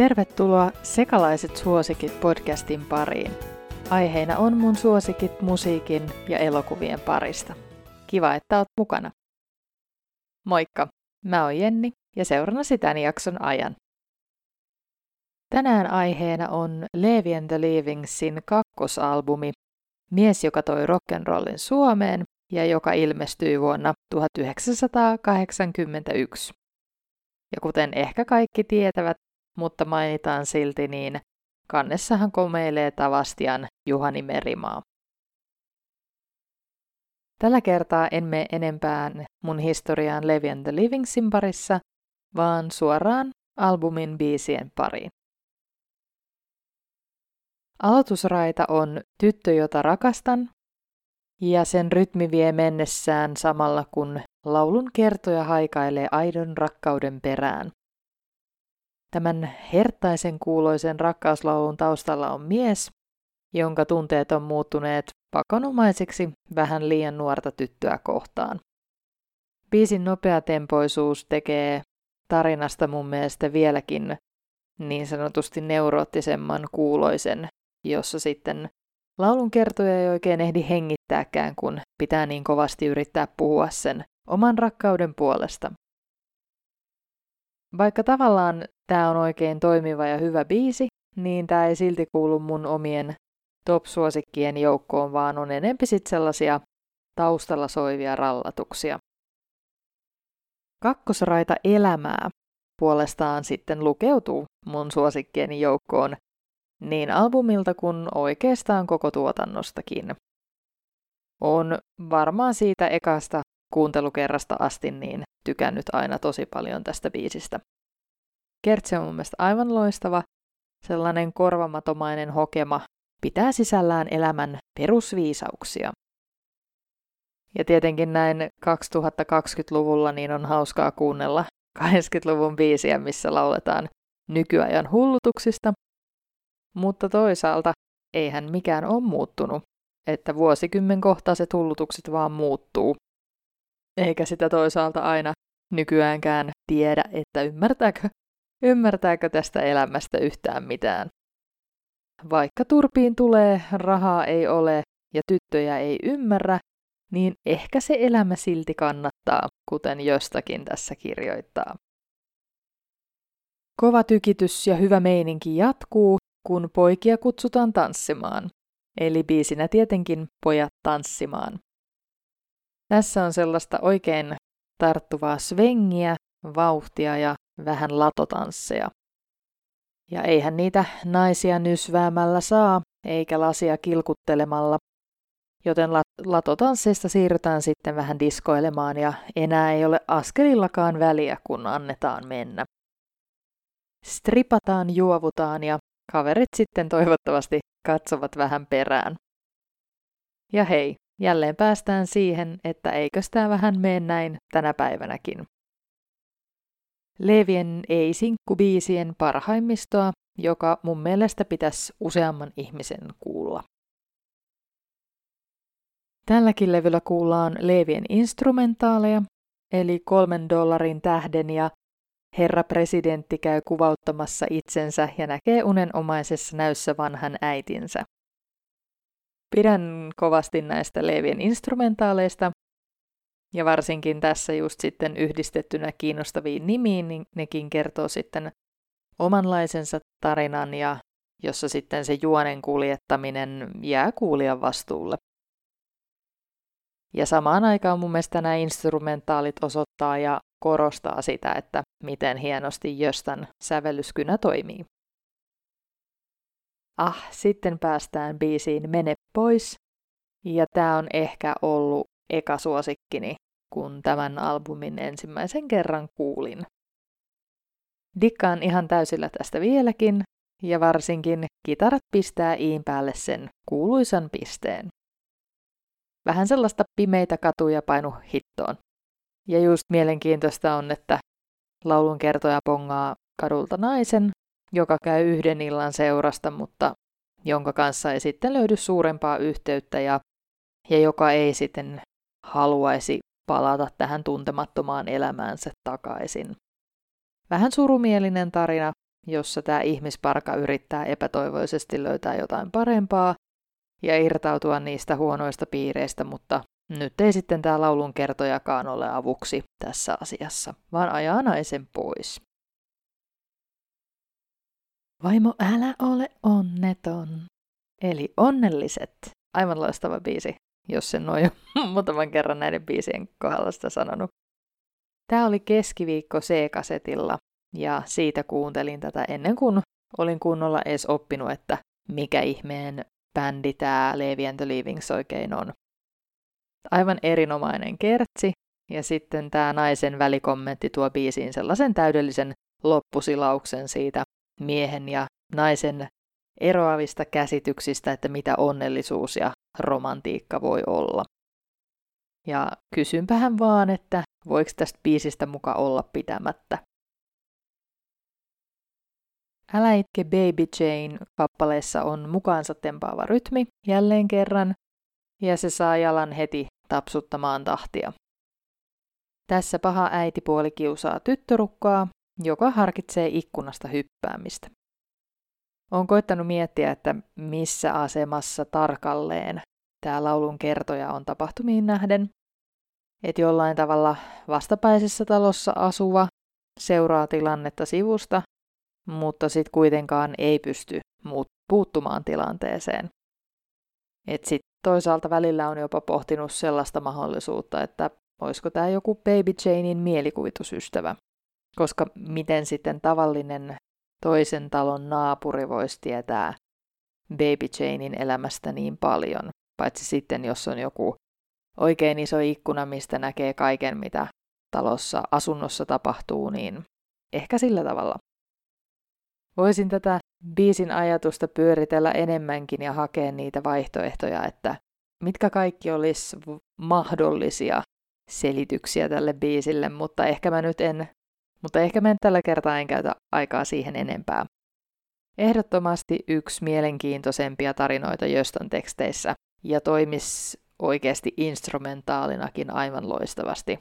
Tervetuloa Sekalaiset suosikit podcastin pariin. Aiheina on mun suosikit musiikin ja elokuvien parista. Kiva, että oot mukana. Moikka, mä oon Jenni ja seurannasi tämän jakson ajan. Tänään aiheena on Levi and the Leavingsin kakkosalbumi Mies, joka toi rock'n'rollin Suomeen ja joka ilmestyi vuonna 1981. Ja kuten ehkä kaikki tietävät, mutta mainitaan silti niin, kannessahan komeilee Tavastian Juhani Merimaa. Tällä kertaa en mene enempään mun historiaan Levi and the Livingsin parissa, vaan suoraan albumin biisien pariin. Aloitusraita on Tyttö, jota rakastan, ja sen rytmi vie mennessään samalla kun laulun kertoja haikailee aidon rakkauden perään. Tämän herttaisen kuuloisen rakkauslaulun taustalla on mies, jonka tunteet on muuttuneet pakonomaiseksi vähän liian nuorta tyttöä kohtaan. Biisin nopeatempoisuus tekee tarinasta mun mielestä vieläkin niin sanotusti neuroottisemman kuuloisen, jossa sitten laulun kertoja ei oikein ehdi hengittääkään, kun pitää niin kovasti yrittää puhua sen oman rakkauden puolesta. Vaikka tavallaan tämä on oikein toimiva ja hyvä biisi, niin tämä ei silti kuulu mun omien top-suosikkien joukkoon, vaan on enempi sit sellaisia taustalla soivia rallatuksia. Kakkosraita elämää puolestaan sitten lukeutuu mun suosikkieni joukkoon niin albumilta kuin oikeastaan koko tuotannostakin. On varmaan siitä ekasta kuuntelukerrasta asti niin tykännyt aina tosi paljon tästä biisistä. Kertsi on mun mielestä aivan loistava, sellainen korvamatomainen hokema, pitää sisällään elämän perusviisauksia. Ja tietenkin näin 2020-luvulla niin on hauskaa kuunnella 80-luvun biisiä, missä lauletaan nykyajan hullutuksista. Mutta toisaalta eihän mikään ole muuttunut, että vuosikymmenkohtaiset hullutukset vaan muuttuu. Eikä sitä toisaalta aina nykyäänkään tiedä, että ymmärtääkö Ymmärtääkö tästä elämästä yhtään mitään? Vaikka turpiin tulee, rahaa ei ole ja tyttöjä ei ymmärrä, niin ehkä se elämä silti kannattaa, kuten jostakin tässä kirjoittaa. Kova tykitys ja hyvä meininki jatkuu, kun poikia kutsutaan tanssimaan. Eli biisinä tietenkin pojat tanssimaan. Tässä on sellaista oikein tarttuvaa svengiä, vauhtia ja vähän latotansseja. Ja eihän niitä naisia nysväämällä saa, eikä lasia kilkuttelemalla, joten latotansseista siirrytään sitten vähän diskoilemaan ja enää ei ole askelillakaan väliä, kun annetaan mennä. Stripataan, juovutaan ja kaverit sitten toivottavasti katsovat vähän perään. Ja hei, jälleen päästään siihen, että eikö tämä vähän mene näin tänä päivänäkin. Levien ei-sinkkubiisien parhaimmistoa, joka mun mielestä pitäisi useamman ihmisen kuulla. Tälläkin levyllä kuullaan Levien instrumentaaleja, eli kolmen dollarin tähden ja herra presidentti käy kuvauttamassa itsensä ja näkee unenomaisessa näyssä vanhan äitinsä. Pidän kovasti näistä Levien instrumentaaleista ja varsinkin tässä just sitten yhdistettynä kiinnostaviin nimiin, niin nekin kertoo sitten omanlaisensa tarinan ja jossa sitten se juonen kuljettaminen jää kuulijan vastuulle. Ja samaan aikaan mun mielestä nämä instrumentaalit osoittaa ja korostaa sitä, että miten hienosti Jöstän sävellyskynä toimii. Ah, sitten päästään biisiin Mene pois. Ja tämä on ehkä ollut eka suosikkini, kun tämän albumin ensimmäisen kerran kuulin. Dikkaan ihan täysillä tästä vieläkin, ja varsinkin kitarat pistää iin päälle sen kuuluisan pisteen. Vähän sellaista pimeitä katuja painu hittoon. Ja just mielenkiintoista on, että laulun kertoja pongaa kadulta naisen, joka käy yhden illan seurasta, mutta jonka kanssa ei sitten löydy suurempaa yhteyttä ja, ja joka ei sitten haluaisi palata tähän tuntemattomaan elämäänsä takaisin. Vähän surumielinen tarina, jossa tämä ihmisparka yrittää epätoivoisesti löytää jotain parempaa ja irtautua niistä huonoista piireistä, mutta nyt ei sitten tämä laulun kertojakaan ole avuksi tässä asiassa, vaan ajaa naisen pois. Vaimo, älä ole onneton. Eli onnelliset. Aivan loistava biisi, jos sen noin muutaman kerran näiden biisien kohdalla sitä sanonut. Tämä oli keskiviikko C-kasetilla ja siitä kuuntelin tätä ennen kuin olin kunnolla edes oppinut, että mikä ihmeen bändi tämä Levi and the Leavings oikein on. Aivan erinomainen kertsi, ja sitten tämä naisen välikommentti tuo biisiin sellaisen täydellisen loppusilauksen siitä miehen ja naisen eroavista käsityksistä, että mitä onnellisuus ja romantiikka voi olla. Ja kysynpähän vaan, että voiko tästä biisistä muka olla pitämättä. Älä itke Baby Jane kappaleessa on mukaansa tempaava rytmi jälleen kerran, ja se saa jalan heti tapsuttamaan tahtia. Tässä paha äitipuoli kiusaa tyttörukkaa, joka harkitsee ikkunasta hyppäämistä. Olen koittanut miettiä, että missä asemassa tarkalleen tämä laulun kertoja on tapahtumiin nähden. Että jollain tavalla vastapäisessä talossa asuva seuraa tilannetta sivusta, mutta sitten kuitenkaan ei pysty puuttumaan tilanteeseen. Et sit toisaalta välillä on jopa pohtinut sellaista mahdollisuutta, että olisiko tämä joku Baby Janein mielikuvitusystävä. Koska miten sitten tavallinen toisen talon naapuri voisi tietää Baby Janein elämästä niin paljon, paitsi sitten jos on joku oikein iso ikkuna, mistä näkee kaiken, mitä talossa, asunnossa tapahtuu, niin ehkä sillä tavalla. Voisin tätä biisin ajatusta pyöritellä enemmänkin ja hakea niitä vaihtoehtoja, että mitkä kaikki olisi mahdollisia selityksiä tälle biisille, mutta ehkä mä nyt en, mutta ehkä mä en tällä kertaa en käytä aikaa siihen enempää. Ehdottomasti yksi mielenkiintoisempia tarinoita Jöstön teksteissä ja toimis oikeasti instrumentaalinakin aivan loistavasti.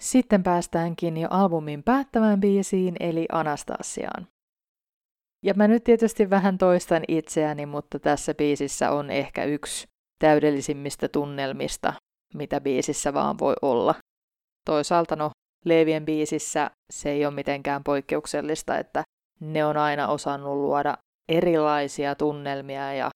Sitten päästäänkin jo albumin päättävään biisiin, eli Anastasiaan. Ja mä nyt tietysti vähän toistan itseäni, mutta tässä biisissä on ehkä yksi täydellisimmistä tunnelmista, mitä biisissä vaan voi olla. Toisaalta no, Leevien biisissä se ei ole mitenkään poikkeuksellista, että ne on aina osannut luoda erilaisia tunnelmia ja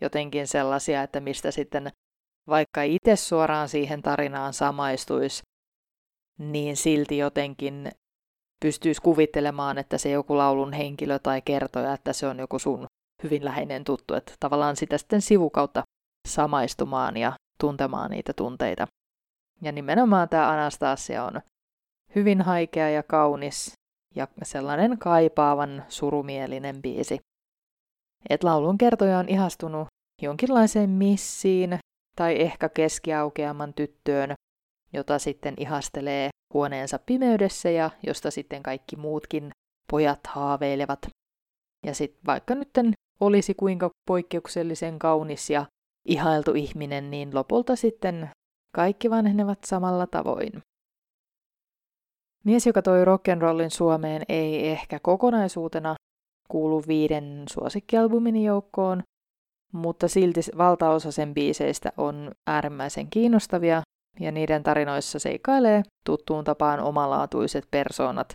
jotenkin sellaisia, että mistä sitten vaikka itse suoraan siihen tarinaan samaistuisi, niin silti jotenkin pystyisi kuvittelemaan, että se joku laulun henkilö tai kertoja, että se on joku sun hyvin läheinen tuttu, että tavallaan sitä sitten sivukautta samaistumaan ja tuntemaan niitä tunteita. Ja nimenomaan tämä Anastasia on hyvin haikea ja kaunis ja sellainen kaipaavan surumielinen biisi. Et laulun kertoja on ihastunut jonkinlaiseen missiin tai ehkä keskiaukeaman tyttöön, jota sitten ihastelee huoneensa pimeydessä ja josta sitten kaikki muutkin pojat haaveilevat. Ja sitten vaikka nyt olisi kuinka poikkeuksellisen kaunis ja ihailtu ihminen, niin lopulta sitten kaikki vanhenevat samalla tavoin. Mies, joka toi rock'n'rollin Suomeen, ei ehkä kokonaisuutena kuulu viiden suosikkialbumin joukkoon, mutta silti valtaosa sen biiseistä on äärimmäisen kiinnostavia ja niiden tarinoissa seikailee tuttuun tapaan omalaatuiset persoonat,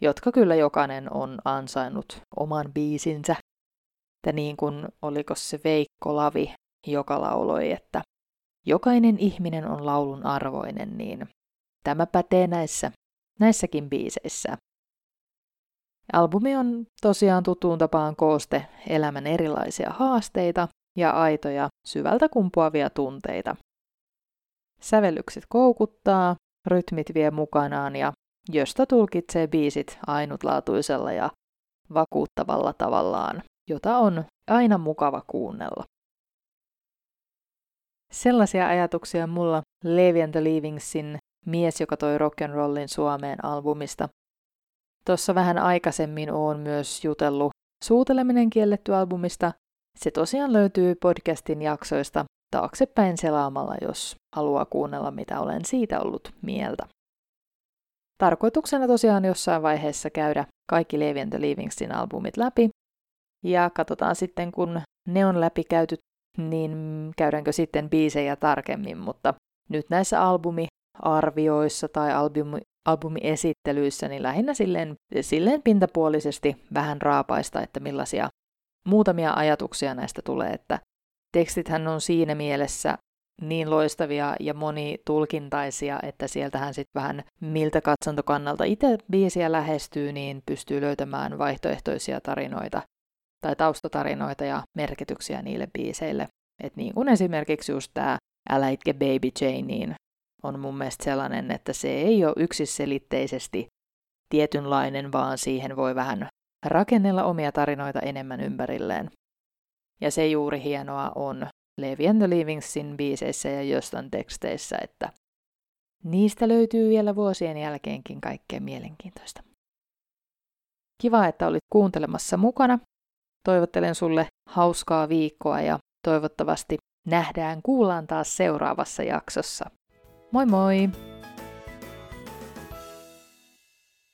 jotka kyllä jokainen on ansainnut oman biisinsä. Ja niin kuin oliko se Veikko Lavi, joka lauloi, että jokainen ihminen on laulun arvoinen, niin tämä pätee näissä, näissäkin biiseissä. Albumi on tosiaan tuttuun tapaan kooste elämän erilaisia haasteita ja aitoja syvältä kumpuavia tunteita. Sävellykset koukuttaa, rytmit vie mukanaan ja josta tulkitsee biisit ainutlaatuisella ja vakuuttavalla tavallaan, jota on aina mukava kuunnella. Sellaisia ajatuksia mulla Levi and the Leavingsin Mies, joka toi rock'n'rollin Suomeen albumista. Tuossa vähän aikaisemmin oon myös jutellut Suuteleminen kielletty albumista. Se tosiaan löytyy podcastin jaksoista taaksepäin selaamalla, jos haluaa kuunnella, mitä olen siitä ollut mieltä. tarkoituksena tosiaan jossain vaiheessa käydä kaikki Levi Leavingsin albumit läpi. Ja katsotaan sitten, kun ne on läpi käyty, niin käydäänkö sitten biisejä tarkemmin, mutta nyt näissä albumiarvioissa tai albumi, albumiesittelyissä, niin lähinnä silleen, silleen pintapuolisesti vähän raapaista, että millaisia muutamia ajatuksia näistä tulee, että tekstithän on siinä mielessä niin loistavia ja monitulkintaisia, että sieltähän sitten vähän miltä katsantokannalta itse biisiä lähestyy, niin pystyy löytämään vaihtoehtoisia tarinoita tai taustatarinoita ja merkityksiä niille biiseille. Et niin kuin esimerkiksi just tämä Älä itke Baby Jane, niin on mun mielestä sellainen, että se ei ole yksiselitteisesti tietynlainen, vaan siihen voi vähän rakennella omia tarinoita enemmän ympärilleen. Ja se juuri hienoa on Levi and the biiseissä ja jostain teksteissä, että niistä löytyy vielä vuosien jälkeenkin kaikkea mielenkiintoista. Kiva, että olit kuuntelemassa mukana. Toivottelen sulle hauskaa viikkoa ja toivottavasti nähdään, kuullaan taas seuraavassa jaksossa. Moi moi!